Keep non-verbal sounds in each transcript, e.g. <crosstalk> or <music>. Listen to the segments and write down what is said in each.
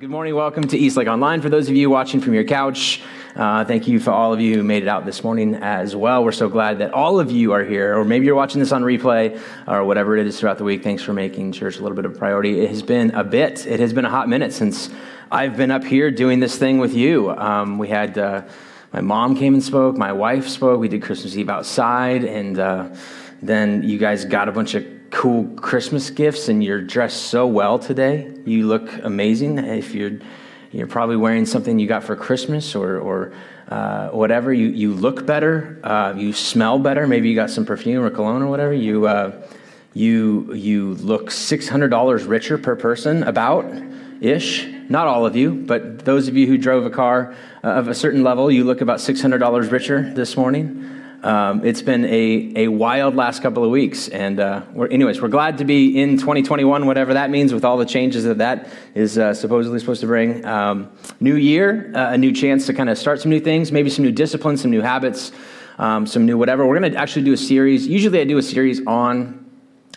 Good morning. Welcome to Eastlake Online. For those of you watching from your couch, uh, thank you for all of you who made it out this morning as well. We're so glad that all of you are here, or maybe you're watching this on replay or whatever it is throughout the week. Thanks for making church a little bit of a priority. It has been a bit, it has been a hot minute since I've been up here doing this thing with you. Um, we had uh, my mom came and spoke, my wife spoke, we did Christmas Eve outside, and uh, then you guys got a bunch of cool Christmas gifts and you're dressed so well today. You look amazing. If you're you're probably wearing something you got for Christmas or, or uh, whatever. You, you look better. Uh, you smell better. Maybe you got some perfume or cologne or whatever. You, uh, you, you look $600 richer per person, about ish. Not all of you, but those of you who drove a car uh, of a certain level, you look about $600 richer this morning. Um, it's been a, a wild last couple of weeks. And uh, we're, anyways, we're glad to be in 2021, whatever that means, with all the changes that that is uh, supposedly supposed to bring. Um, new year, uh, a new chance to kind of start some new things, maybe some new disciplines, some new habits, um, some new whatever. We're going to actually do a series. Usually I do a series on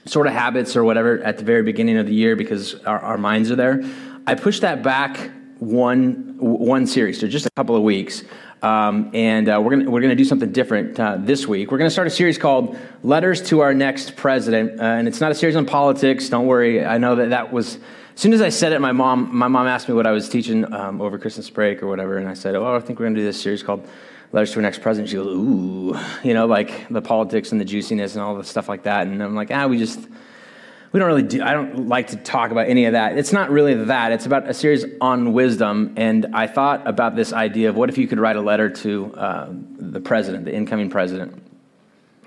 sort of habits or whatever at the very beginning of the year because our, our minds are there. I pushed that back one one series, so just a couple of weeks. Um, and uh, we're going we're gonna do something different uh, this week. We're going to start a series called Letters to Our Next President. Uh, and it's not a series on politics. Don't worry. I know that that was, as soon as I said it, my mom, my mom asked me what I was teaching um, over Christmas break or whatever. And I said, Oh, I think we're going to do this series called Letters to Our Next President. She goes, Ooh, you know, like the politics and the juiciness and all the stuff like that. And I'm like, Ah, we just we don't really do, I don't like to talk about any of that. It's not really that. It's about a series on wisdom. And I thought about this idea of what if you could write a letter to uh, the president, the incoming president.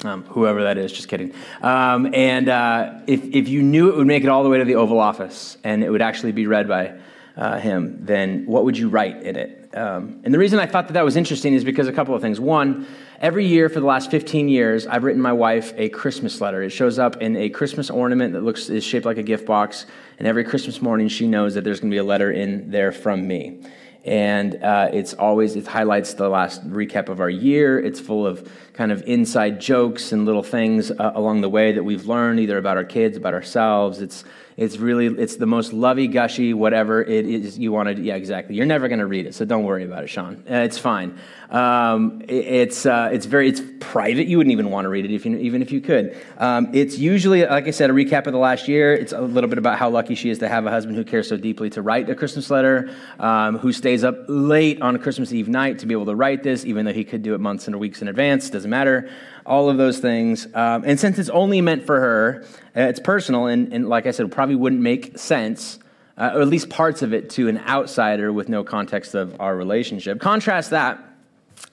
Um, whoever that is, just kidding. Um, and uh, if, if you knew it would make it all the way to the Oval Office and it would actually be read by uh, him, then what would you write in it? Um, and the reason I thought that that was interesting is because a couple of things. One, Every year for the last 15 years, I've written my wife a Christmas letter. It shows up in a Christmas ornament that looks is shaped like a gift box, and every Christmas morning she knows that there's going to be a letter in there from me. And uh, it's always it highlights the last recap of our year. It's full of kind of inside jokes and little things uh, along the way that we've learned either about our kids, about ourselves. It's it's really it's the most lovey gushy whatever it is you want to. Yeah, exactly. You're never going to read it, so don't worry about it, Sean. Uh, it's fine. Um, it, it's uh, it's very it's private. You wouldn't even want to read it if you, even if you could. Um, it's usually, like I said, a recap of the last year. It's a little bit about how lucky she is to have a husband who cares so deeply to write a Christmas letter, um, who stays up late on Christmas Eve night to be able to write this, even though he could do it months and weeks in advance. Doesn't matter all of those things. Um, and since it's only meant for her, uh, it's personal, and, and like I said, probably wouldn't make sense, uh, or at least parts of it, to an outsider with no context of our relationship. Contrast that.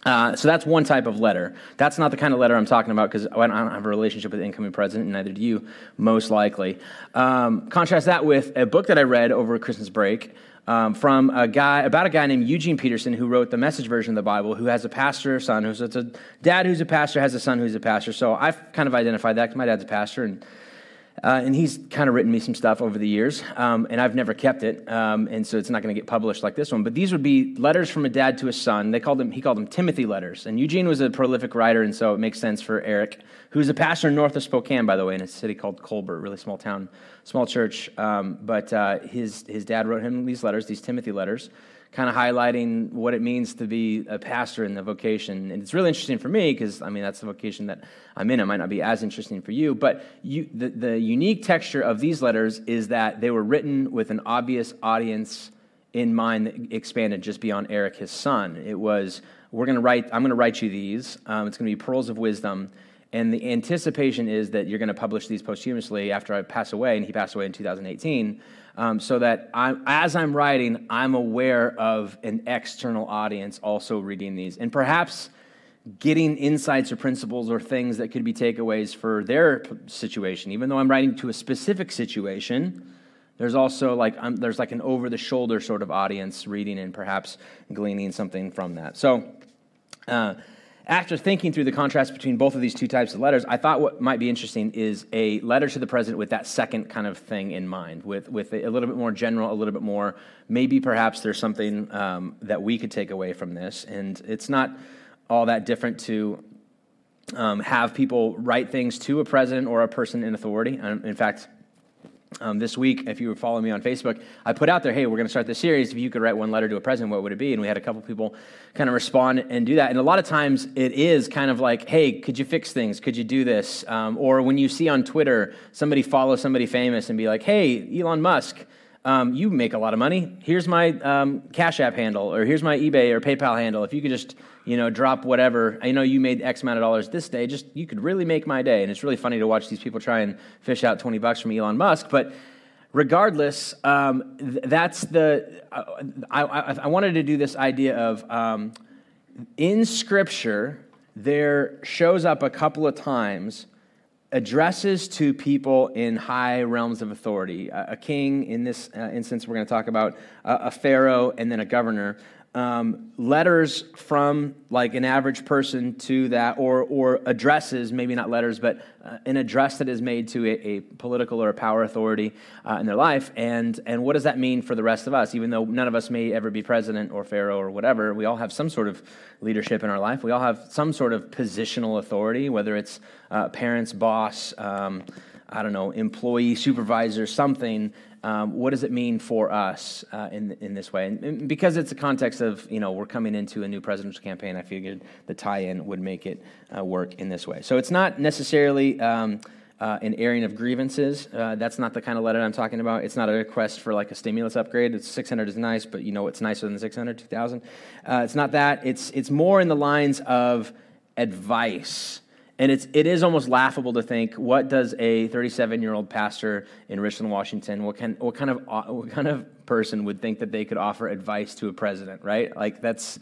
Uh, so that's one type of letter. That's not the kind of letter I'm talking about because I don't have a relationship with the incoming president, and neither do you, most likely. Um, contrast that with a book that I read over Christmas break um, from a guy about a guy named Eugene Peterson who wrote the message version of the Bible, who has a pastor son, who's a dad who's a pastor, has a son who's a pastor. So I've kind of identified that because my dad's a pastor, and uh, and he's kind of written me some stuff over the years, um, and I've never kept it, um, and so it's not going to get published like this one. But these would be letters from a dad to a son. They called them he called them Timothy letters, and Eugene was a prolific writer, and so it makes sense for Eric, who's a pastor north of Spokane, by the way, in a city called Colbert, really small town, small church. Um, but uh, his his dad wrote him these letters, these Timothy letters kind of highlighting what it means to be a pastor in the vocation. And it's really interesting for me because, I mean, that's the vocation that I'm in. It might not be as interesting for you. But you, the, the unique texture of these letters is that they were written with an obvious audience in mind that expanded just beyond Eric, his son. It was, we're going to write, I'm going to write you these. Um, it's going to be pearls of wisdom. And the anticipation is that you're going to publish these posthumously after I pass away. And he passed away in 2018 um, so that I'm, as I'm writing, I'm aware of an external audience also reading these. And perhaps getting insights or principles or things that could be takeaways for their situation. Even though I'm writing to a specific situation, there's also like um, there's like an over the shoulder sort of audience reading and perhaps gleaning something from that. So. Uh, after thinking through the contrast between both of these two types of letters, I thought what might be interesting is a letter to the president with that second kind of thing in mind, with, with a, little bit more general, a little bit more, maybe perhaps there's something um, that we could take away from this. And it's not all that different to um, have people write things to a president or a person in authority. In fact, Um, this week, if you were following me on Facebook, I put out there, hey, we're going to start this series. If you could write one letter to a president, what would it be? And we had a couple people kind of respond and do that. And a lot of times it is kind of like, hey, could you fix things? Could you do this? Um, or when you see on Twitter somebody follow somebody famous and be like, hey, Elon Musk, um, you make a lot of money. Here's my um, Cash App handle, or here's my eBay or PayPal handle. If you could just, you know, drop whatever. I know you made X amount of dollars this day. Just you could really make my day. And it's really funny to watch these people try and fish out twenty bucks from Elon Musk. But regardless, um, th- that's the. Uh, I, I, I, wanted to do this idea of um, in Scripture there shows up a couple of times addresses to people in high realms of authority. A, a king, in this uh, instance, we're going to talk about a, a, pharaoh and then a governor. Um, letters from like an average person to that, or, or addresses, maybe not letters, but uh, an address that is made to a, a political or a power authority uh, in their life. And, and what does that mean for the rest of us? Even though none of us may ever be president or pharaoh or whatever, we all have some sort of leadership in our life. We all have some sort of positional authority, whether it's uh, parents, boss, um, I don't know, employee, supervisor, something. Um, what does it mean for us uh, in in this way? And, and, because it's a context of you know we're coming into a new presidential campaign, I figured the tie-in would make it uh, work in this way. So it's not necessarily. Um, uh, an airing of grievances. Uh, that's not the kind of letter I'm talking about. It's not a request for like a stimulus upgrade. It's 600 is nice, but you know it's nicer than 600, 2,000. Uh, it's not that. It's it's more in the lines of advice and it's, it is almost laughable to think what does a 37 year old pastor in Richland, Washington, what, can, what, kind of, what kind of person would think that they could offer advice to a president, right? Like, that's,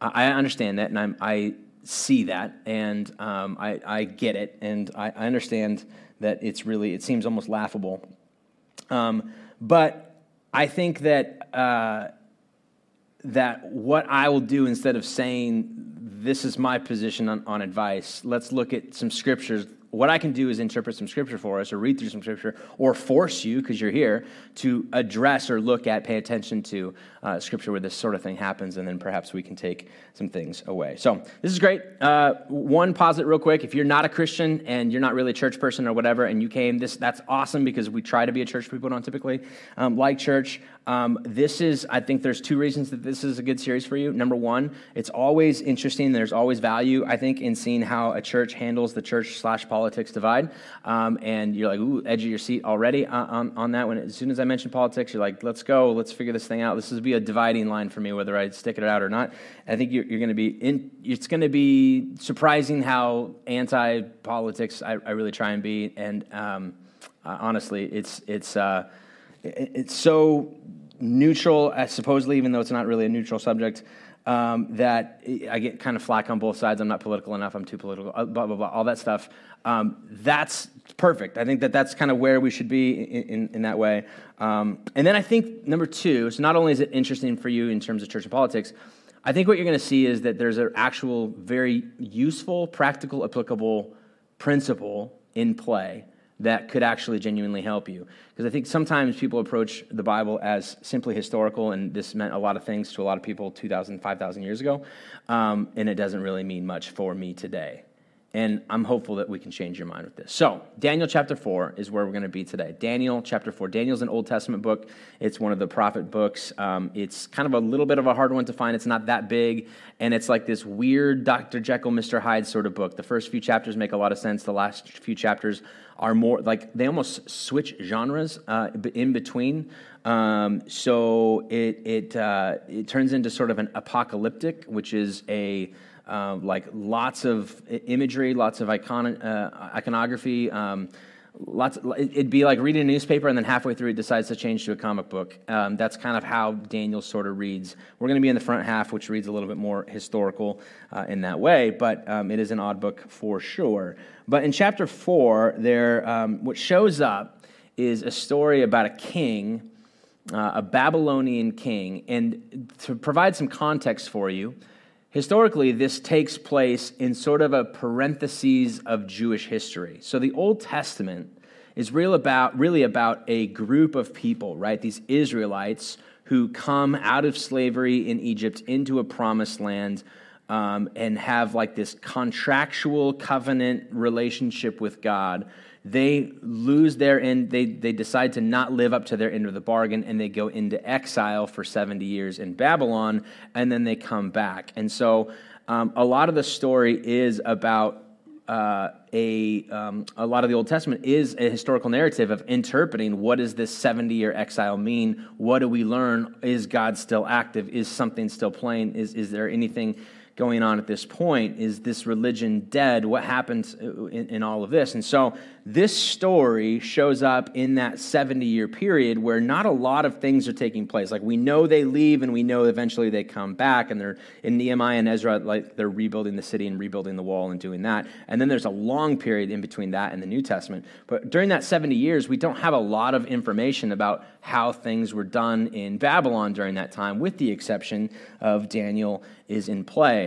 I understand that, and I'm, I see that, and um, I, I get it, and I, I understand that it's really, it seems almost laughable. Um, but I think that, uh, that what I will do instead of saying this is my position on, on advice. Let's look at some scriptures what I can do is interpret some scripture for us or read through some scripture or force you, because you're here, to address or look at, pay attention to uh, scripture where this sort of thing happens, and then perhaps we can take some things away. So this is great. Uh, one posit, real quick. If you're not a Christian and you're not really a church person or whatever, and you came, this that's awesome because we try to be a church. People don't typically um, like church. Um, this is, I think, there's two reasons that this is a good series for you. Number one, it's always interesting. There's always value, I think, in seeing how a church handles the church slash politics politics divide, um, and you're like, ooh, edge of your seat already on, on that. When as soon as I mention politics, you're like, let's go, let's figure this thing out. This is be a dividing line for me, whether I stick it out or not. I think you're, you're going to be in. It's going to be surprising how anti-politics I, I, really try and be, and um, uh, honestly, it's it's uh, it's so neutral, uh, supposedly, even though it's not really a neutral subject um, that I get kind of flack on both sides. I'm not political enough. I'm too political. Uh, blah blah blah. All that stuff. Um, that's perfect. I think that that's kind of where we should be in, in, in that way. Um, and then I think number two. So not only is it interesting for you in terms of church and politics, I think what you're going to see is that there's an actual very useful, practical, applicable principle in play that could actually genuinely help you. Because I think sometimes people approach the Bible as simply historical, and this meant a lot of things to a lot of people 2,000, 5,000 years ago, um, and it doesn't really mean much for me today. And I'm hopeful that we can change your mind with this. So, Daniel chapter 4 is where we're going to be today. Daniel chapter 4. Daniel's an Old Testament book, it's one of the prophet books. Um, it's kind of a little bit of a hard one to find. It's not that big, and it's like this weird Dr. Jekyll, Mr. Hyde sort of book. The first few chapters make a lot of sense, the last few chapters are more like they almost switch genres uh, in between. Um, so it, it, uh, it turns into sort of an apocalyptic, which is a uh, like lots of imagery, lots of icon, uh, iconography. Um, lots. It'd be like reading a newspaper, and then halfway through, it decides to change to a comic book. Um, that's kind of how Daniel sort of reads. We're going to be in the front half, which reads a little bit more historical uh, in that way, but um, it is an odd book for sure. But in chapter four, there, um, what shows up is a story about a king, uh, a Babylonian king, and to provide some context for you. Historically, this takes place in sort of a parentheses of Jewish history. So the Old Testament is real about, really about a group of people, right? These Israelites who come out of slavery in Egypt into a promised land. um, and have like this contractual covenant relationship with God, they lose their end, they, they decide to not live up to their end of the bargain, and they go into exile for 70 years in Babylon, and then they come back. And so um, a lot of the story is about uh, a, um, a lot of the Old Testament is a historical narrative of interpreting what does this 70 year exile mean? What do we learn? Is God still active? Is something still playing? Is, is there anything going on at this point? Is this religion dead? What happens uh, in, in all of this? And so this story shows up in that 70 year period where not a lot of things are taking place. Like we know they leave and we know eventually they come back and they're in Nehemiah and Ezra, like they're rebuilding the city and rebuilding the wall and doing that. And then there's a long period in between that and the New Testament. But during that 70 years, we don't have a lot of information about how things were done in Babylon during that time, with the exception of Daniel is in play.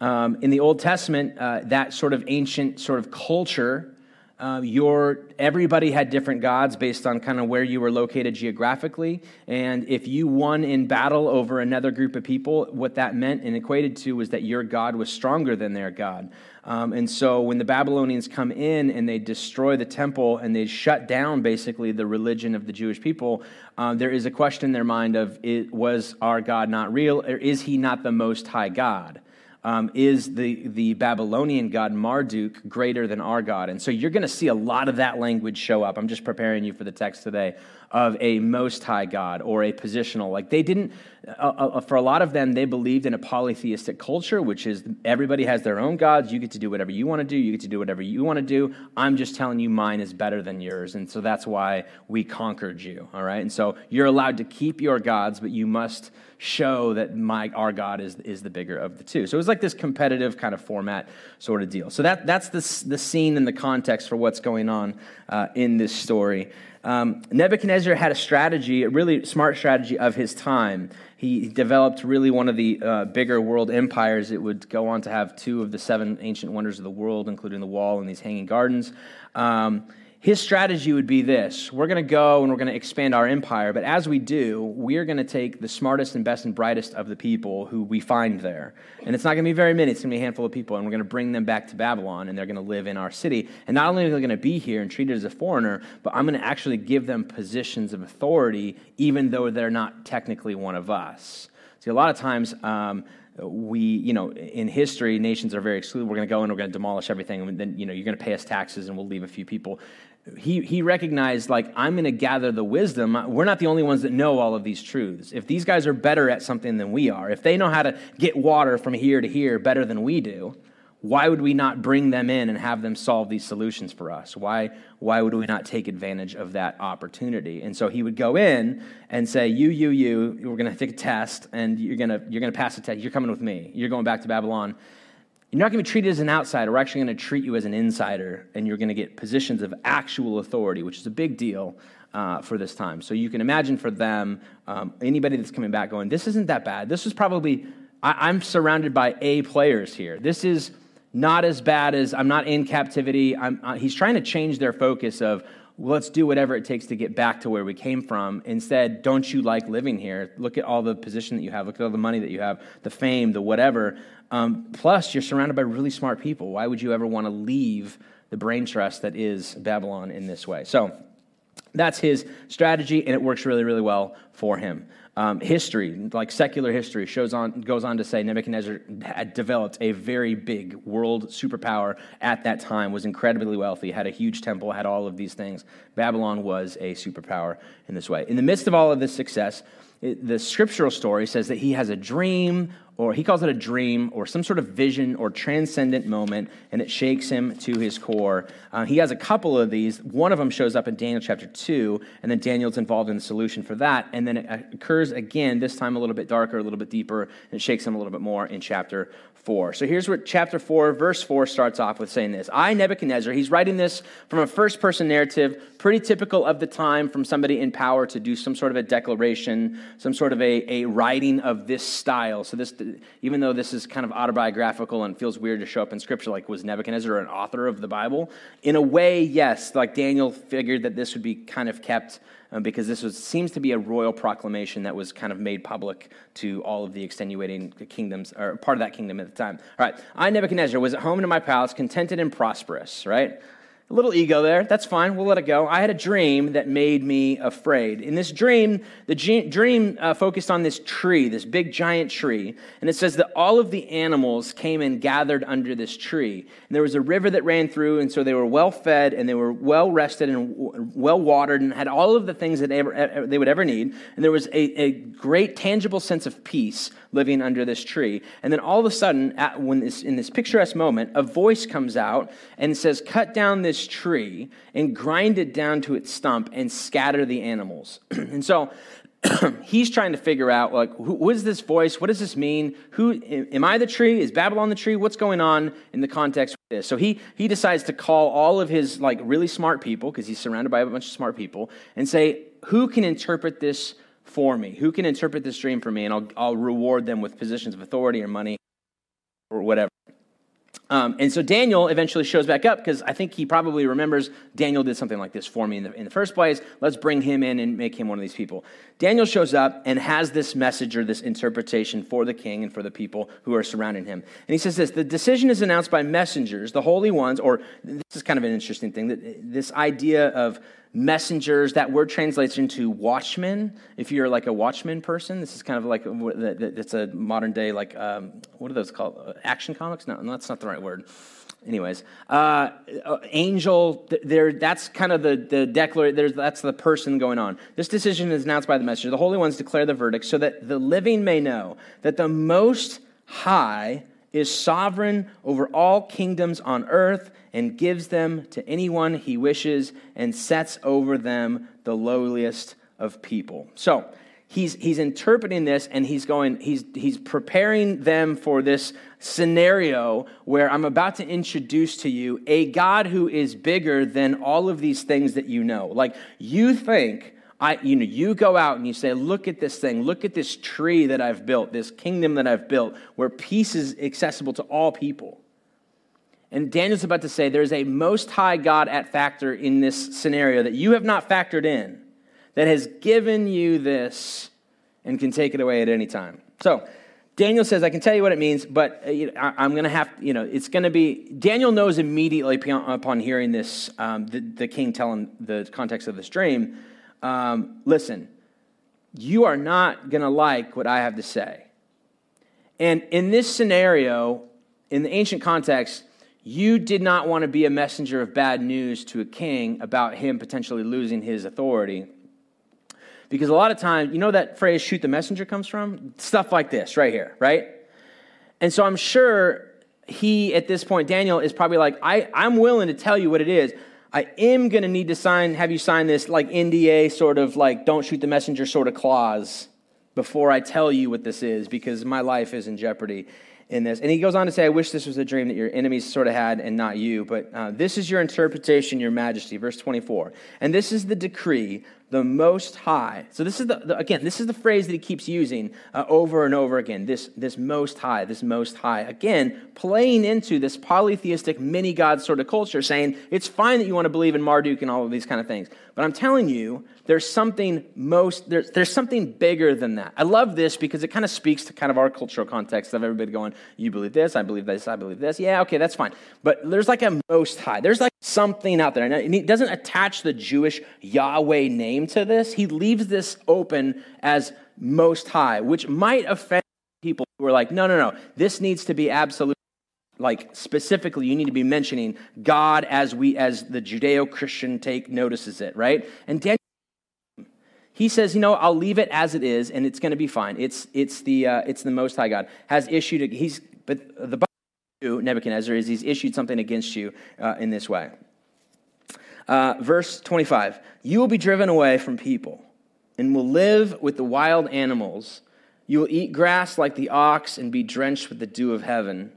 Um, in the Old Testament, uh, that sort of ancient sort of culture uh, your everybody had different gods based on kind of where you were located geographically and if you won in battle over another group of people what that meant and equated to was that your god was stronger than their god. Um, and so when the babylonians come in and they destroy the temple and they shut down basically the religion of the jewish people um, there is a question in their mind of was our god not real or is he not the most high god um, is the, the Babylonian god Marduk greater than our God? And so you're going to see a lot of that language show up. I'm just preparing you for the text today of a most high God or a positional. Like they didn't, uh, uh, for a lot of them, they believed in a polytheistic culture, which is everybody has their own gods. You get to do whatever you want to do. You get to do whatever you want to do. I'm just telling you mine is better than yours. And so that's why we conquered you. All right. And so you're allowed to keep your gods, but you must show that my our God is, is the bigger of the two. So it was like this competitive kind of format sort of deal. So that, that's the, the scene and the context for what's going on uh, in this story. Um, Nebuchadnezzar had a strategy, a really smart strategy of his time. He developed really one of the uh, bigger world empires. It would go on to have two of the seven ancient wonders of the world, including the wall and these hanging gardens. Um, his strategy would be this we're going to go and we're going to expand our empire, but as we do, we're going to take the smartest and best and brightest of the people who we find there. And it's not going to be very many, it's going to be a handful of people, and we're going to bring them back to Babylon, and they're going to live in our city. And not only are they going to be here and treated as a foreigner, but I'm going to actually give them positions of authority, even though they're not technically one of us. See, a lot of times, um, we, you know, in history, nations are very excluded. We're going to go and we're going to demolish everything, and then, you know, you're going to pay us taxes, and we'll leave a few people he, he recognized like i'm going to gather the wisdom. We're not the only ones that know all of these truths. If these guys are better at something than we are if they know how to get water from here to here better than we do why would we not bring them in and have them solve these solutions for us? Why why would we not take advantage of that opportunity? And so he would go in and say you you you we're going to take a test and you're going to you're going to pass the test. You're coming with me. You're going back to babylon you're not going to be treated as an outsider. We're actually going to treat you as an insider, and you're going to get positions of actual authority, which is a big deal uh, for this time. So you can imagine for them, um, anybody that's coming back going, this isn't that bad. This is probably, I, I'm surrounded by A players here. This is not as bad as I'm not in captivity. I'm, uh, he's trying to change their focus of, let's do whatever it takes to get back to where we came from. Instead, don't you like living here? Look at all the position that you have. Look at all the money that you have, the fame, the whatever. Um, plus, you're surrounded by really smart people. Why would you ever want to leave the brain trust that is Babylon in this way? So that's his strategy, and it works really, really well for him. Um, history, like secular history, shows on, goes on to say Nebuchadnezzar had developed a very big world superpower at that time, was incredibly wealthy, had a huge temple, had all of these things. Babylon was a superpower in this way. In the midst of all of this success, it, the scriptural story says that he has a dream or he calls it a dream or some sort of vision or transcendent moment, and it shakes him to his core. Uh, he has a couple of these. One of them shows up in Daniel chapter 2, and then Daniel's involved in the solution for that. And then it occurs again, this time a little bit darker, a little bit deeper, and it shakes him a little bit more in chapter 4. So here's what chapter 4, verse 4 starts off with saying this I, Nebuchadnezzar, he's writing this from a first person narrative, pretty typical of the time from somebody in power to do some sort of a declaration, some sort of a, a writing of this style. So, this, even though this is kind of autobiographical and feels weird to show up in scripture, like was Nebuchadnezzar an author of the Bible? In a way, yes. Like Daniel figured that this would be kind of kept uh, because this was, seems to be a royal proclamation that was kind of made public to all of the extenuating kingdoms, or part of that kingdom at the time. All right, I, Nebuchadnezzar, was at home in my palace, contented and prosperous, right? Little ego there. That's fine. We'll let it go. I had a dream that made me afraid. In this dream, the dream uh, focused on this tree, this big giant tree. And it says that all of the animals came and gathered under this tree. And there was a river that ran through, and so they were well fed and they were well rested and well watered and had all of the things that they, ever, they would ever need. And there was a, a great tangible sense of peace living under this tree. And then all of a sudden, at, when this, in this picturesque moment, a voice comes out and says, Cut down this tree and grind it down to its stump and scatter the animals. <clears throat> and so <clears throat> he's trying to figure out, like, who, who is this voice? What does this mean? Who am I the tree? Is Babylon the tree? What's going on in the context of this? So he, he decides to call all of his, like, really smart people, because he's surrounded by a bunch of smart people, and say, Who can interpret this for me? Who can interpret this dream for me? And I'll, I'll reward them with positions of authority or money or whatever. Um, and so Daniel eventually shows back up because I think he probably remembers Daniel did something like this for me in the, in the first place. Let's bring him in and make him one of these people. Daniel shows up and has this message or this interpretation for the king and for the people who are surrounding him. And he says this The decision is announced by messengers, the holy ones, or this is kind of an interesting thing that this idea of messengers. That word translates into watchmen. If you're like a watchman person, this is kind of like it's a modern day like um, what are those called? Uh, action comics? No, that's not the right word. Anyways, uh, uh angel. There, that's kind of the the declaration. That's the person going on. This decision is announced by the messenger. The holy ones declare the verdict, so that the living may know that the Most High is sovereign over all kingdoms on earth and gives them to anyone he wishes and sets over them the lowliest of people. So, he's, he's interpreting this and he's going, he's, he's preparing them for this scenario where I'm about to introduce to you a God who is bigger than all of these things that you know. Like, you think I, you know, you go out and you say, look at this thing, look at this tree that I've built, this kingdom that I've built, where peace is accessible to all people. And Daniel's about to say, there's a most high God at factor in this scenario that you have not factored in, that has given you this and can take it away at any time. So, Daniel says, I can tell you what it means, but uh, I'm going to have, you know, it's going to be, Daniel knows immediately upon hearing this, um, the, the king telling the context of this dream um, listen, you are not going to like what I have to say. And in this scenario, in the ancient context, you did not want to be a messenger of bad news to a king about him potentially losing his authority. Because a lot of times, you know that phrase, shoot the messenger, comes from? Stuff like this right here, right? And so I'm sure he, at this point, Daniel, is probably like, I, I'm willing to tell you what it is. I am going to need to sign, have you sign this like NDA sort of like don't shoot the messenger sort of clause before I tell you what this is because my life is in jeopardy in this. And he goes on to say, I wish this was a dream that your enemies sort of had and not you, but uh, this is your interpretation, your majesty. Verse 24. And this is the decree the Most High. So this is the, the, again, this is the phrase that he keeps using uh, over and over again. This this Most High, this Most High. Again, playing into this polytheistic mini god sort of culture, saying it's fine that you want to believe in Marduk and all of these kind of things, but I'm telling you, there's something most there's there's something bigger than that. I love this because it kind of speaks to kind of our cultural context of everybody going, you believe this, I believe this, I believe this. Yeah, okay, that's fine. But there's like a Most High. There's like something out there, and he doesn't attach the Jewish Yahweh name to this, he leaves this open as most high, which might offend people who are like, no, no, no, this needs to be absolute. Like specifically, you need to be mentioning God as we, as the Judeo-Christian take notices it, right? And Daniel, he says, you know, I'll leave it as it is, and it's going to be fine. It's it's the uh, it's the Most High God has issued. A, he's but the Bible Nebuchadnezzar is he's issued something against you uh, in this way. Uh, verse 25 You will be driven away from people and will live with the wild animals. You will eat grass like the ox and be drenched with the dew of heaven.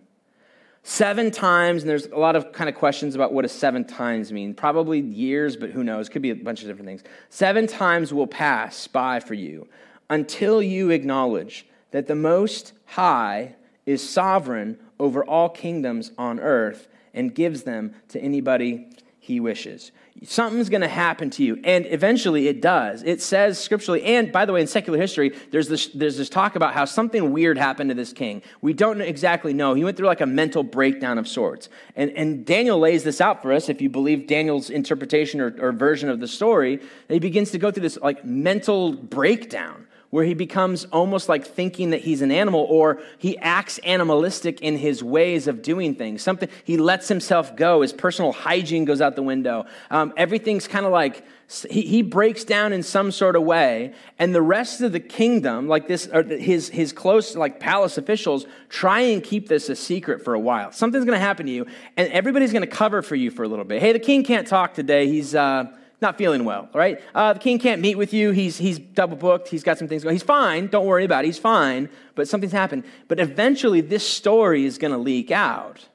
Seven times, and there's a lot of kind of questions about what does seven times mean. Probably years, but who knows? Could be a bunch of different things. Seven times will pass by for you until you acknowledge that the Most High is sovereign over all kingdoms on earth and gives them to anybody he wishes. Something's going to happen to you. And eventually it does. It says scripturally, and by the way, in secular history, there's this, there's this talk about how something weird happened to this king. We don't exactly know. He went through like a mental breakdown of sorts. And, and Daniel lays this out for us, if you believe Daniel's interpretation or, or version of the story, he begins to go through this like mental breakdown where he becomes almost like thinking that he's an animal or he acts animalistic in his ways of doing things. Something he lets himself go. His personal hygiene goes out the window. Um, everything's kind of like he, he breaks down in some sort of way and the rest of the kingdom like this or his, his close like palace officials try and keep this a secret for a while. Something's going to happen to you and everybody's going to cover for you for a little bit. Hey the king can't talk today. He's uh, not feeling well, right? Uh, the king can't meet with you. He's, he's double booked. He's got some things going. He's fine. Don't worry about it. He's fine, but something's happened. But eventually, this story is going to leak out.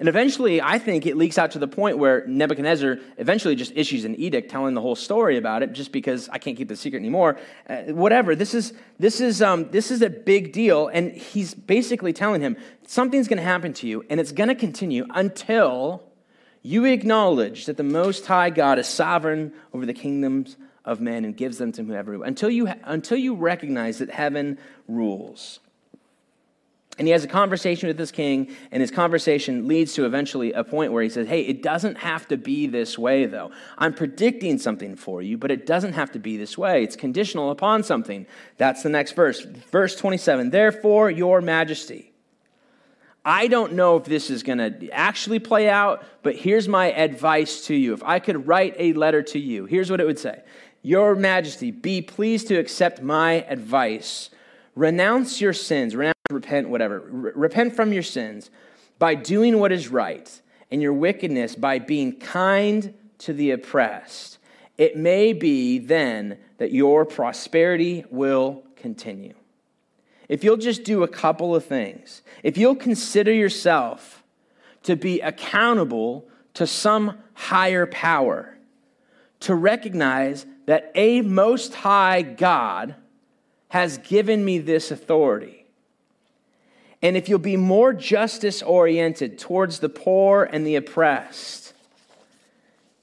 And eventually, I think it leaks out to the point where Nebuchadnezzar eventually just issues an edict telling the whole story about it just because I can't keep the secret anymore. Uh, whatever. This is, this, is, um, this is a big deal. And he's basically telling him something's going to happen to you, and it's going to continue until you acknowledge that the Most High God is sovereign over the kingdoms of men and gives them to whoever until you until you recognize that heaven rules. And he has a conversation with this king, and his conversation leads to eventually a point where he says, Hey, it doesn't have to be this way, though. I'm predicting something for you, but it doesn't have to be this way. It's conditional upon something. That's the next verse. Verse 27 Therefore, your majesty. I don't know if this is going to actually play out, but here's my advice to you. If I could write a letter to you, here's what it would say Your Majesty, be pleased to accept my advice. Renounce your sins, renounce, repent, whatever. R- repent from your sins by doing what is right, and your wickedness by being kind to the oppressed. It may be then that your prosperity will continue if you'll just do a couple of things, if you'll consider yourself to be accountable to some higher power, to recognize that a most high God has given me this authority. And if you'll be more justice oriented towards the poor and the oppressed,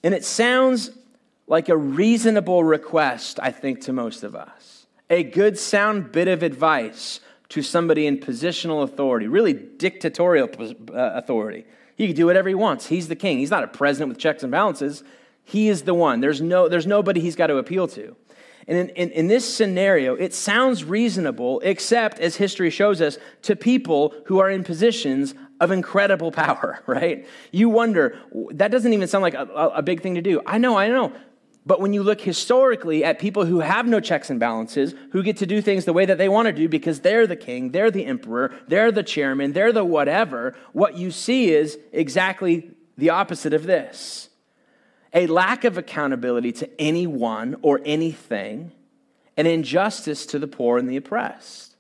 and it sounds like a reasonable request, I think, to most of us a good, sound bit of advice to somebody in positional authority, really dictatorial uh, authority. He can do whatever he wants. He's the king. He's not a president with checks and balances. He is the one. There's, no, there's nobody he's got to appeal to. And in, in, in, this scenario, it sounds reasonable, except as history shows us, to people who are in positions of incredible <laughs> power, right? You wonder, that doesn't even sound like a, a big thing to do. I know, I know. But when you look historically at people who have no checks and balances, who get to do things the way that they want to do because they're the king, they're the emperor, they're the chairman, they're the whatever, what you see is exactly the opposite of this a lack of accountability to anyone or anything, an injustice to the poor and the oppressed.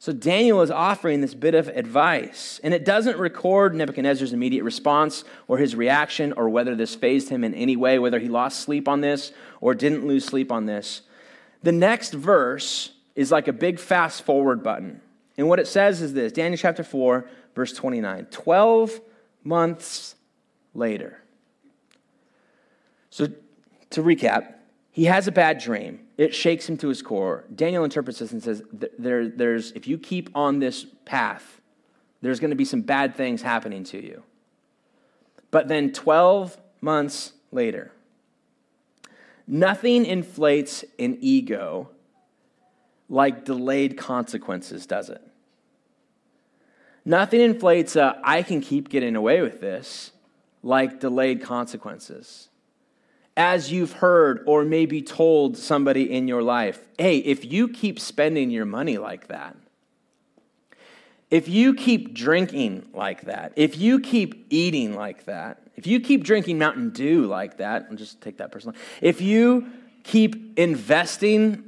So Daniel is offering this bit of advice, and it doesn't record Nebuchadnezzar's immediate response or his reaction or whether this phased him in any way, whether he lost sleep on this or didn't lose sleep on this. The next verse is like a big fast forward button. And what it says is this Daniel chapter 4, verse 29. 12 months later. So to recap, he has a bad dream. It shakes him to his core. Daniel interprets this and says, there, there's, if you keep on this path, there's going to be some bad things happening to you. But then 12 months later, nothing inflates an ego like delayed consequences, does it? Nothing inflates a, I can keep getting away with this like delayed consequences as you've heard or maybe told somebody in your life, hey, if you keep spending your money like that, if you keep drinking like that, if you keep eating like that, if you keep drinking Mountain Dew like that, and just take that personally, if you keep investing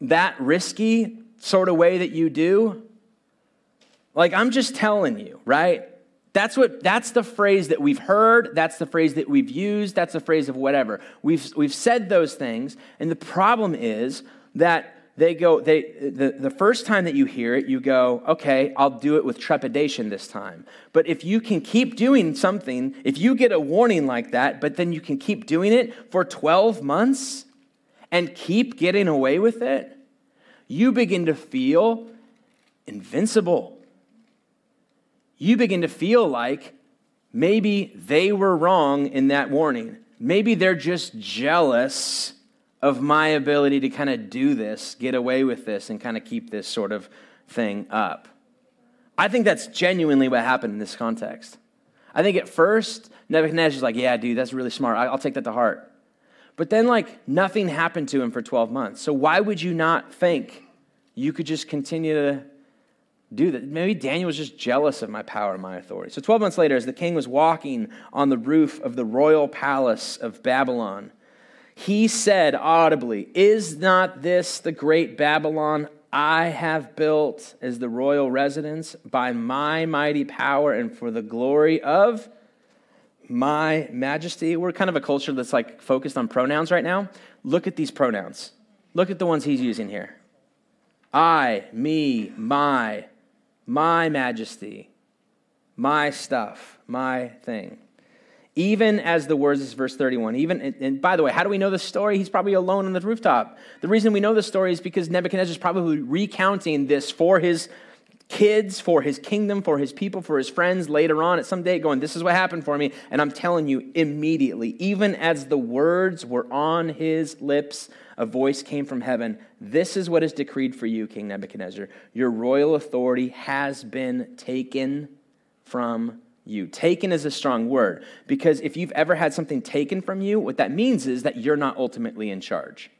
that risky sort of way that you do, like I'm just telling you, right? That's what that's the phrase that we've heard, that's the phrase that we've used, that's the phrase of whatever. We've we've said those things, and the problem is that they go, they, the, the first time that you hear it, you go, okay, I'll do it with trepidation this time. But if you can keep doing something, if you get a warning like that, but then you can keep doing it for 12 months and keep getting away with it, you begin to feel invincible. You begin to feel like maybe they were wrong in that warning. Maybe they're just jealous of my ability to kind of do this, get away with this, and kind of keep this sort of thing up. I think that's genuinely what happened in this context. I think at first, Nebuchadnezzar's like, yeah, dude, that's really smart. I'll take that to heart. But then, like, nothing happened to him for 12 months. So why would you not think you could just continue to do that? Maybe Daniel was just jealous of my power and my authority. So 12 months later, as the king was walking on the roof of the royal palace of Babylon, he said audibly, Is not this the great Babylon I have built as the royal residence by my mighty power and for the glory of my majesty? We're kind of a culture that's like focused on pronouns right now. Look at these pronouns. Look at the ones he's using here I, me, my, my majesty, my stuff, my thing even as the words, is verse 31. Even, and by the way, how do we know this story? He's probably alone on the rooftop. The reason we know this story is because Nebuchadnezzar is probably recounting this for his kids, for his kingdom, for his people, for his friends later on at some date, going, This is what happened for me. And I'm telling you, immediately, even as the words were on his lips, a voice came from heaven This is what is decreed for you, King Nebuchadnezzar. Your royal authority has been taken from you. Taken is a strong word because if you've ever had something taken from you, what that means is that you're not ultimately in charge.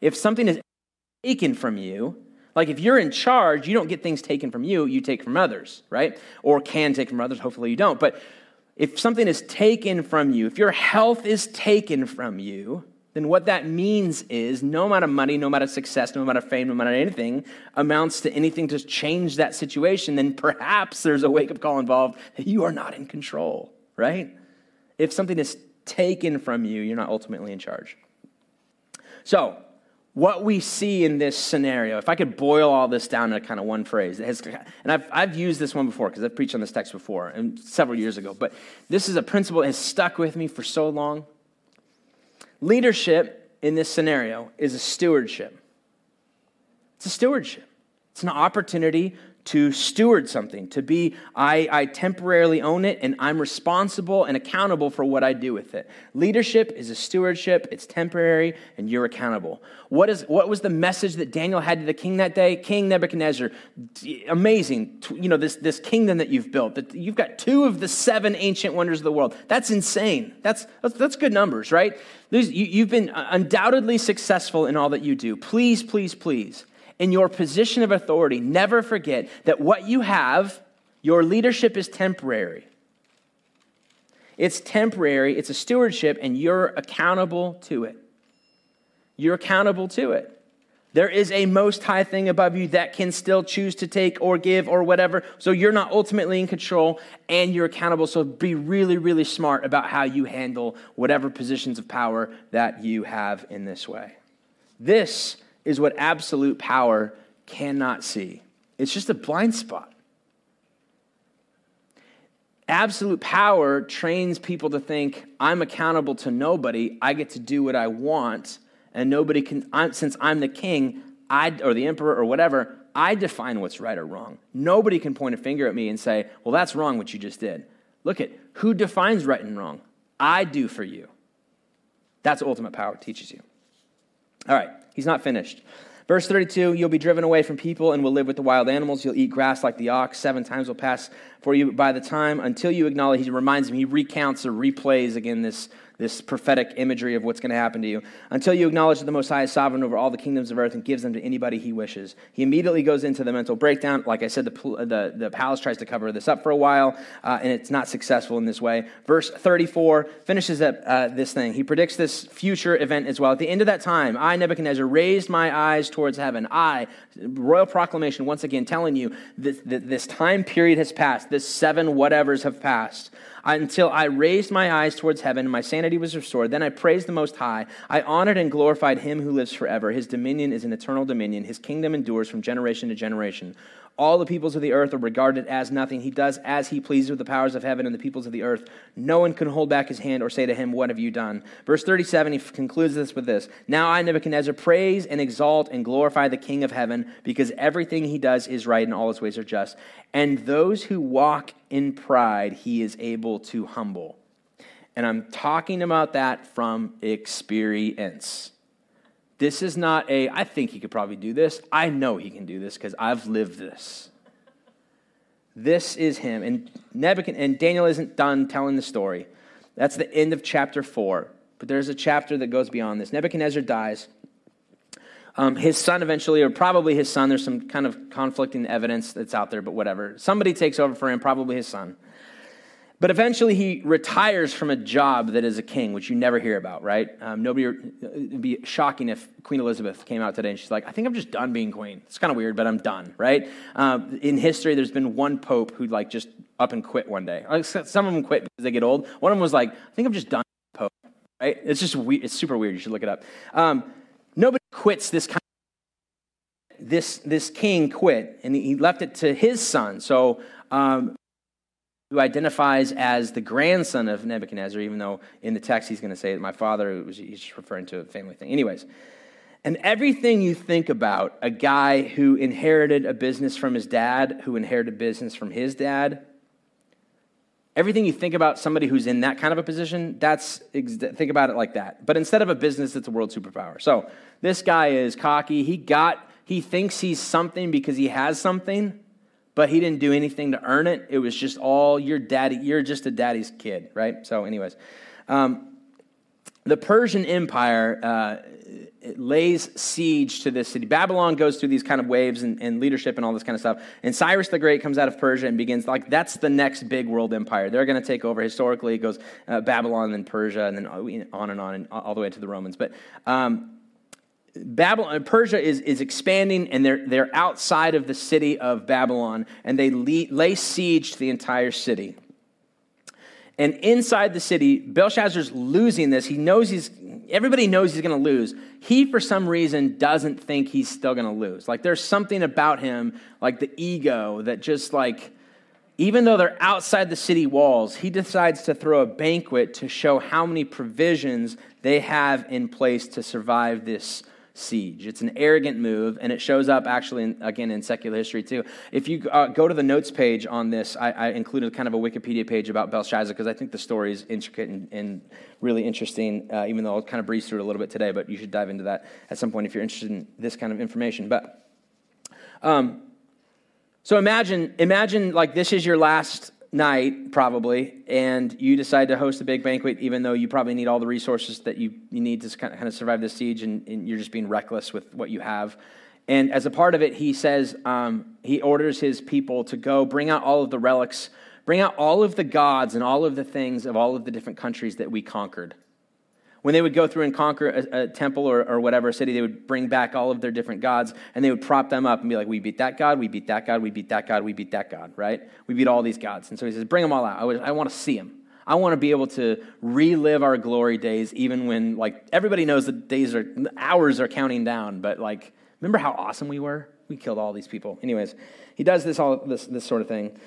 If something is taken from you, like if you're in charge, you don't get things taken from you, you take from others, right? Or can take from others, hopefully you don't. But if something is taken from you, if your health is taken from you, then what that means is no amount of money, no amount of success, no amount of fame, no amount of anything amounts to anything to change that situation, then perhaps there's a wake up call involved that you are not in control, right? If something is taken from you, you're not ultimately in charge. So, what we see in this scenario, if I could boil all this down to kind of one phrase, has, and I've, I've used this one before because I've preached on this text before and several years ago, but this is a principle that has stuck with me for so long. Leadership in this scenario is a stewardship. It's a stewardship. It's an opportunity to steward something, to be, I, I temporarily own it and I'm responsible and accountable for what I do with it. Leadership is a stewardship, it's temporary, and you're accountable. What, is, what was the message that Daniel had to the king that day? King Nebuchadnezzar, amazing, you know, this, this kingdom that you've built, that you've got two of the seven ancient wonders of the world. That's insane. That's, that's, that's good numbers, right? You, you've been undoubtedly successful in all that you do. Please, please, please in your position of authority, never forget that what you have, your leadership is temporary. It's temporary, it's a stewardship, and you're accountable to it. You're accountable to it. There is a most high thing above you that can still choose to take or give or whatever. So you're not ultimately in control and you're accountable. So be really, really smart about how you handle whatever positions of power that you have in this way. This is what absolute power cannot see. It's just a blind spot. Absolute power trains people to think, I'm accountable to nobody. I get to do what I want, and nobody can, I'm, since I'm the king, I, or the emperor, or whatever, I define what's right or wrong. Nobody can point a finger at me and say, Well, that's wrong what you just did. Look at who defines right and wrong? I do for you. That's ultimate power teaches you. All right. He's not finished. Verse 32 You'll be driven away from people and will live with the wild animals. You'll eat grass like the ox. Seven times will pass for you by the time until you acknowledge. He reminds him, he recounts or replays again this this prophetic imagery of what's going to happen to you, until you acknowledge that the Most High is sovereign over all the kingdoms of earth and gives them to anybody he wishes. He immediately goes into the mental breakdown. Like I said, the, the, the palace tries to cover this up for a while, uh, and it's not successful in this way. Verse 34 finishes up uh, this thing. He predicts this future event as well. At the end of that time, I, Nebuchadnezzar, raised my eyes towards heaven. I, royal proclamation, once again, telling you that this time period has passed, this seven whatevers have passed. Until I raised my eyes towards heaven and my sanity was restored. Then I praised the Most High. I honored and glorified him who lives forever. His dominion is an eternal dominion, his kingdom endures from generation to generation. All the peoples of the earth are regarded as nothing. He does as he pleases with the powers of heaven and the peoples of the earth. No one can hold back his hand or say to him, What have you done? Verse 37, he concludes this with this Now I, Nebuchadnezzar, praise and exalt and glorify the King of heaven, because everything he does is right and all his ways are just. And those who walk in pride, he is able to humble. And I'm talking about that from experience. This is not a, I think he could probably do this. I know he can do this because I've lived this. This is him. And Nebuchadnezzar, and Daniel isn't done telling the story. That's the end of chapter four. But there's a chapter that goes beyond this. Nebuchadnezzar dies. Um, his son eventually, or probably his son, there's some kind of conflicting evidence that's out there, but whatever. Somebody takes over for him, probably his son. But eventually he retires from a job that is a king, which you never hear about, right? Um, nobody, it'd be shocking if Queen Elizabeth came out today and she's like, I think I'm just done being queen. It's kind of weird, but I'm done, right? Um, in history, there's been one pope who like just up and quit one day. Some of them quit because they get old. One of them was like, I think I'm just done pope, right? It's just weird. It's super weird. You should look it up. Um, nobody quits this kind of this, this king quit and he left it to his son. So um, who identifies as the grandson of Nebuchadnezzar, even though in the text he's going to say that my father, he's just referring to a family thing. Anyways, and everything you think about a guy who inherited a business from his dad, who inherited a business from his dad, everything you think about somebody who's in that kind of a position, that's think about it like that. But instead of a business, it's a world superpower. So this guy is cocky. He got he thinks he's something because he has something but he didn't do anything to earn it. It was just all your daddy, you're just a daddy's kid, right? So, anyways, um, the Persian Empire uh, lays siege to this city. Babylon goes through these kind of waves and, and, leadership and all this kind of stuff. And Cyrus the Great comes out of Persia and begins, like, that's the next big world empire. They're going to take over. Historically, it goes uh, Babylon, then Persia, and then on and on, and all the way to the Romans. But um, Babylon, Persia is, is expanding, and they're, they're outside of the city of Babylon, and they lay siege to the entire city. And inside the city, Belshazzar's losing this. He knows he's, everybody knows he's going to lose. He, for some reason, doesn't think he's still going to lose. Like, there's something about him, like the ego, that just like, even though they're outside the city walls, he decides to throw a banquet to show how many provisions they have in place to survive this siege. It's an arrogant move, and it shows up actually, in, again, in secular history too. If you uh, go to the notes page on this, I, I, included kind of a Wikipedia page about Belshazzar because I think the story is intricate and, and really interesting, uh, even though I'll kind of breeze through it a little bit today, but you should dive into that at some point if you're interested in this kind of information. But, um, so imagine, imagine like this is your last night, probably, and you decide to host a big banquet, even though you probably need all the resources that you, you need to kind of survive the siege, and, and you're just being reckless with what you have. And as a part of it, he says, um, he orders his people to go bring out all of the relics, bring out all of the gods and all of the things of all of the different countries that we conquered. When they would go through and conquer a, a temple or, or whatever city, they would bring back all of their different gods and they would prop them up and be like, We beat that God, we beat that God, we beat that God, we beat that God, right? We beat all these gods. And so he says, Bring them all out. I, I want to see them. I want to be able to relive our glory days, even when, like, everybody knows the days are, hours are counting down, but, like, remember how awesome we were? We killed all these people. Anyways, he does this, all, this, this sort of thing.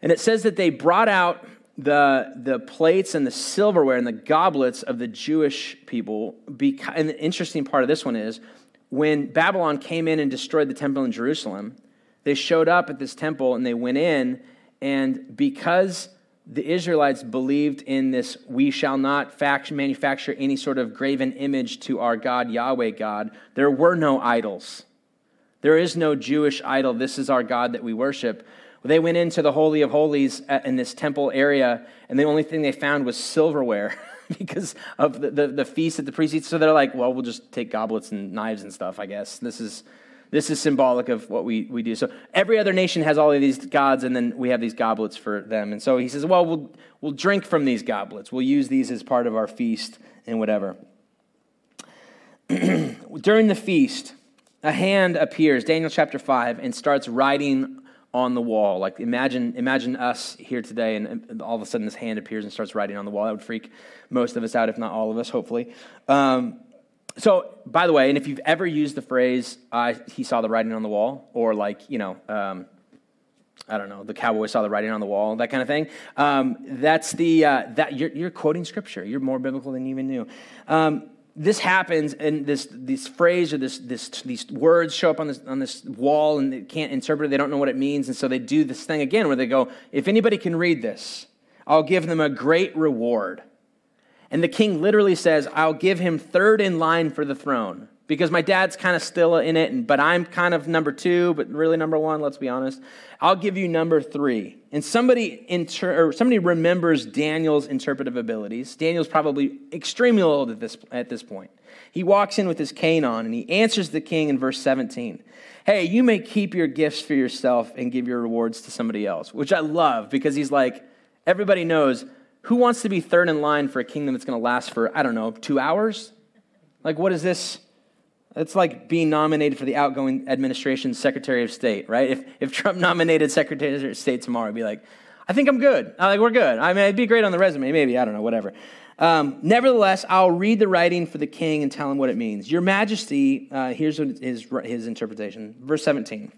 And it says that they brought out the, the plates and the silverware and the goblets of the Jewish people. And the interesting part of this one is when Babylon came in and destroyed the temple in Jerusalem, they showed up at this temple and they went in, and because the Israelites believed in this, we shall not manufacture any sort of graven image to our God, Yahweh God, there were no idols. There is no Jewish idol. This is our God that we worship. They went into the Holy of Holies uh, in this temple area, and the only thing they found was silverware <laughs> because of the, the, the feast at the priests. So they're like, well, we'll just take goblets and knives and stuff, I guess. This is, this is symbolic of what we, we do. So every other nation has all of these gods, and then we have these goblets for them. And so he says, well, we'll, we'll drink from these goblets. We'll use these as part of our feast and whatever. <clears throat> During the feast, a hand appears, Daniel chapter 5, and starts writing on the wall. Like imagine, imagine us here today, and all of a sudden this hand appears and starts writing on the wall. That would freak most of us out, if not all of us, hopefully. Um, so, by the way, and if you've ever used the phrase uh, "he saw the writing on the wall," or like you know, um, I don't know, the cowboy saw the writing on the wall, that kind of thing. Um, that's the uh, that you're, you're, quoting scripture. You're more biblical than you even knew. This happens, and this this phrase or this this these words show up on this on this wall, and they can't interpret it. They don't know what it means, and so they do this thing again where they go, "If anybody can read this, I'll give them a great reward." And the king literally says, "I'll give him third in line for the throne." Because my dad's kind of still in it, but I'm kind of number two, but really number one, let's be honest. I'll give you number three. And somebody, inter- or somebody remembers Daniel's interpretive abilities. Daniel's probably extremely old at this, at this point. He walks in with his cane on and he answers the king in verse 17 Hey, you may keep your gifts for yourself and give your rewards to somebody else, which I love because he's like, everybody knows who wants to be third in line for a kingdom that's going to last for, I don't know, two hours? Like, what is this? It's like being nominated for the outgoing administration's Secretary of State, right? If, if Trump <laughs> nominated Secretary of State tomorrow, I'd be like, I think I'm good. I like, we're good. I mean, it'd be great on the resume, maybe. I don't know, whatever. Um, Nevertheless, I'll read the writing for the king and tell him what it means. Your Majesty, uh, here's his, his interpretation. Verse 17.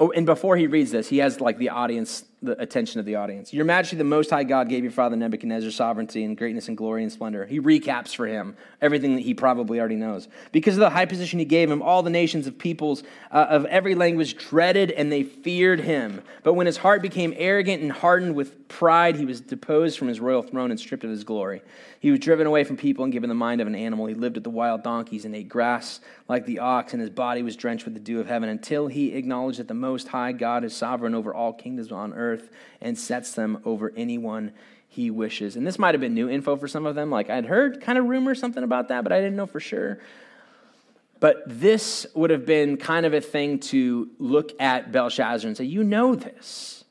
Oh, and before he reads this, he has like the audience, the attention of the audience. Your Majesty, the Most High God gave your father Nebuchadnezzar sovereignty and greatness and glory and splendor. He recaps for him everything that he probably already knows. Because of the high position he gave him, all the nations of peoples uh, of every language dreaded and they feared him. But when his heart became arrogant and hardened with pride, he was deposed from his royal throne and stripped of his glory. He was driven away from people and given the mind of an animal. He lived with the wild donkeys and ate grass like the ox, and his body was drenched with the dew of heaven until he acknowledged that the Most High God is sovereign over all kingdoms on earth and sets them over anyone he wishes. And this might have been new info for some of them. Like I'd heard kind of rumor something about that, but I didn't know for sure. But this would have been kind of a thing to look at Belshazzar and say, You know this.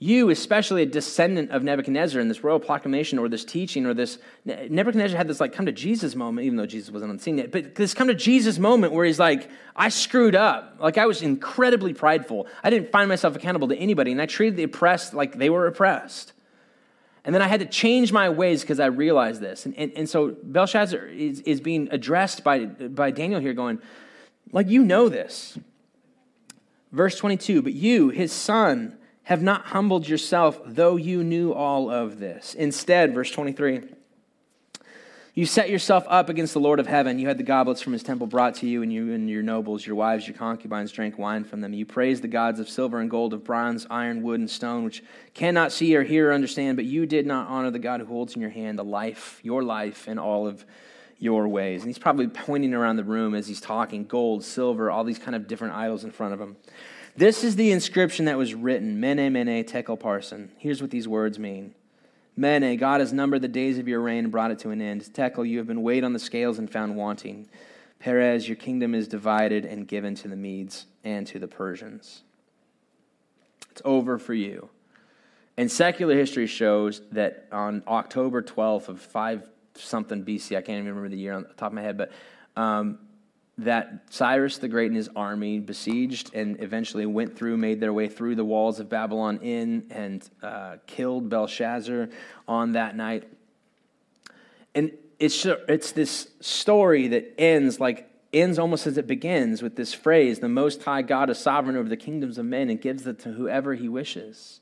You, especially a descendant of Nebuchadnezzar, in this royal proclamation or this teaching or this, Nebuchadnezzar had this like come to Jesus moment, even though Jesus wasn't on the scene yet, but this come to Jesus moment where he's like, I screwed up. Like I was incredibly prideful. I didn't find myself accountable to anybody, and I treated the oppressed like they were oppressed. And then I had to change my ways because I realized this. And, and, and so Belshazzar is, is being addressed by, by Daniel here, going, like, you know this. Verse 22 But you, his son, have not humbled yourself, though you knew all of this. Instead, verse 23, you set yourself up against the Lord of heaven. You had the goblets from his temple brought to you, and you and your nobles, your wives, your concubines drank wine from them. You praised the gods of silver and gold, of bronze, iron, wood, and stone, which cannot see or hear or understand, but you did not honor the God who holds in your hand the life, your life, and all of your ways. And he's probably pointing around the room as he's talking gold, silver, all these kind of different idols in front of him. This is the inscription that was written Mene, Mene, Tekel Parsin. Here's what these words mean Mene, God has numbered the days of your reign and brought it to an end. Tekel, you have been weighed on the scales and found wanting. Peres, your kingdom is divided and given to the Medes and to the Persians. It's over for you. And secular history shows that on October 12th of 5 something BC, I can't even remember the year on the top of my head, but um, that Cyrus the Great and his army besieged and eventually went through, made their way through the walls of Babylon in and uh, killed Belshazzar on that night. And it's, it's this story that ends like ends almost as it begins with this phrase the most high god is sovereign over the kingdoms of men and gives it to whoever he wishes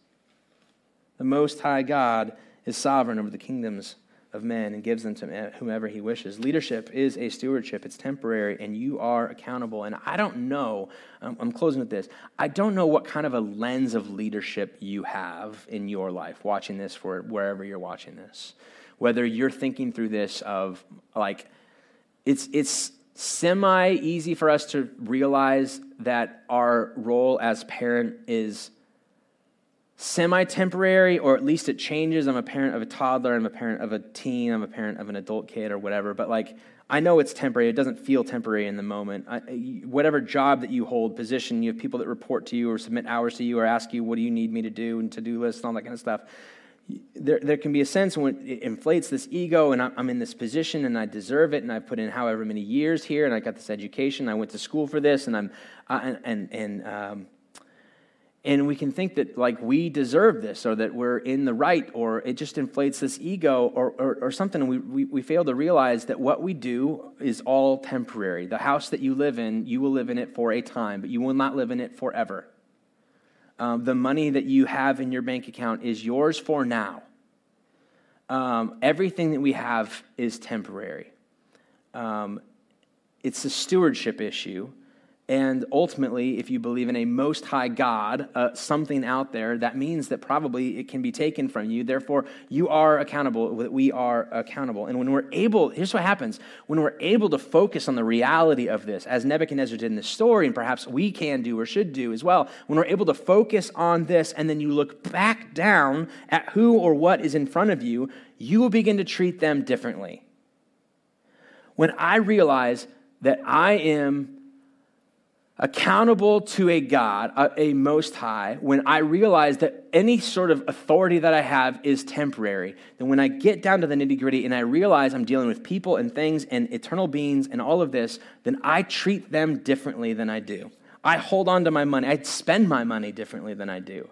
the most high god is sovereign over the kingdoms of men and gives them to whomever he wishes. Leadership is a stewardship, it's temporary, and you are accountable. And I don't know, um, I'm closing with this. I don't know what kind of a lens of leadership you have in your life watching this for wherever you're watching this. Whether you're thinking through this of like, it's, it's semi easy for us to realize that our role as parent is semi temporary, or at least it changes. I'm a parent of a toddler, I'm a parent of a teen, I'm a parent of an adult kid, or whatever. But like, I know it's temporary. It doesn't feel temporary in the moment. I, whatever job that you hold, position, you have people that report to you or submit hours to you or ask you, what do you need me to do, and to do lists and all that kind of stuff. There, there can be a sense when it inflates this ego, and I'm in this position, and I deserve it, and I put in however many years here, and I got this education. I went to school for this, and I'm, uh, and and, and um, and we can think that like we deserve this or that we're in the right or it just inflates this ego or, or, or something. We, we, we fail to realize that what we do is all temporary. The house that you live in you will live in it for a time but you will not live in it forever. Um, the money that you have in your bank account is yours for now. Um, everything that we have is temporary. Um, it's a stewardship issue and ultimately, if you believe in a most high God, uh, something out there, that means that probably it can be taken from you. Therefore, you are accountable. We are accountable. And when we're able, here's what happens when we're able to focus on the reality of this, as Nebuchadnezzar did in the story, and perhaps we can do or should do as well, when we're able to focus on this and then you look back down at who or what is in front of you, you will begin to treat them differently. When I realize that I am accountable to a God, a, a, most high, when I realize that any sort of authority that I have is temporary, then when I get down to the nitty gritty and I realize I'm dealing with people and things and eternal beings and all of this, then I treat them differently than I do. I hold on to my money. I spend my money differently than I do.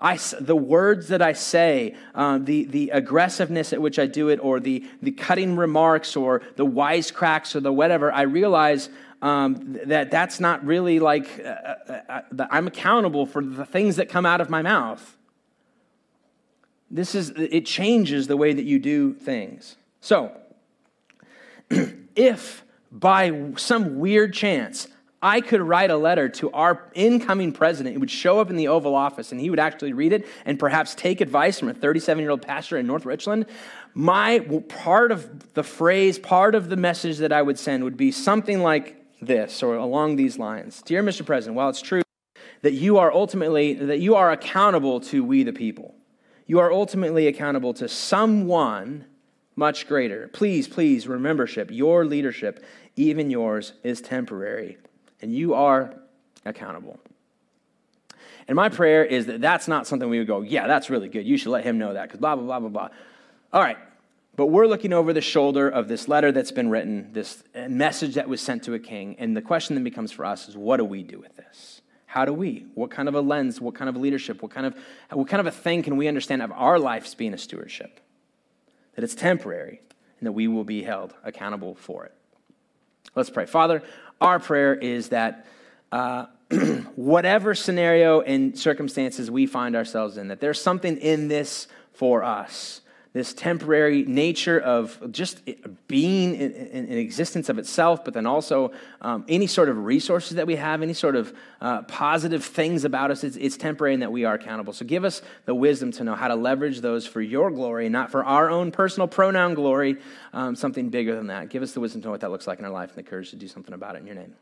I, the words that I say, uh, the, the aggressiveness at which I do it, or the, the cutting remarks, or the wisecracks, or the whatever, I realize um, that that's not really like uh, uh, uh, that I'm accountable for the things that come out of my mouth. This is, it changes the way that you do things. So, <clears throat> if by some weird chance I could write a letter to our incoming president. It would show up in the Oval Office and he would actually read it and perhaps take advice from a 37 year old pastor in North Richland. My part of the phrase, part of the message that I would send would be something like this or along these lines Dear Mr. President, while it's true that you are ultimately, that you are accountable to we the people, you are ultimately accountable to someone much greater. Please, please, remembership, your leadership, even yours, is temporary, and you are accountable. And my prayer is that that's not something we would go, yeah, that's really good. You should let him know that because blah, blah, blah, blah, blah. All right, but we're looking over the shoulder of this letter that's been written, this message that was sent to a king. And the question then becomes for us is what do we do with this? How do we? What kind of a lens, what kind of leadership, what kind of, what kind of a thing can we understand of our lives being a stewardship? That it's temporary and that we will be held accountable for it. Let's pray. Father, our prayer is that uh, <clears throat> whatever scenario and circumstances we find ourselves in, that there's something in this for us this temporary nature of just being in, in, in existence of itself, but then also um, any sort of resources that we have, any sort of uh, positive things about us, it's, it's, temporary and that we are accountable. So give us the wisdom to know how to leverage those for your glory, not for our own personal pronoun glory, um, something bigger than that. Give us the wisdom to know what that looks like in our life and the courage to do something about it in your name.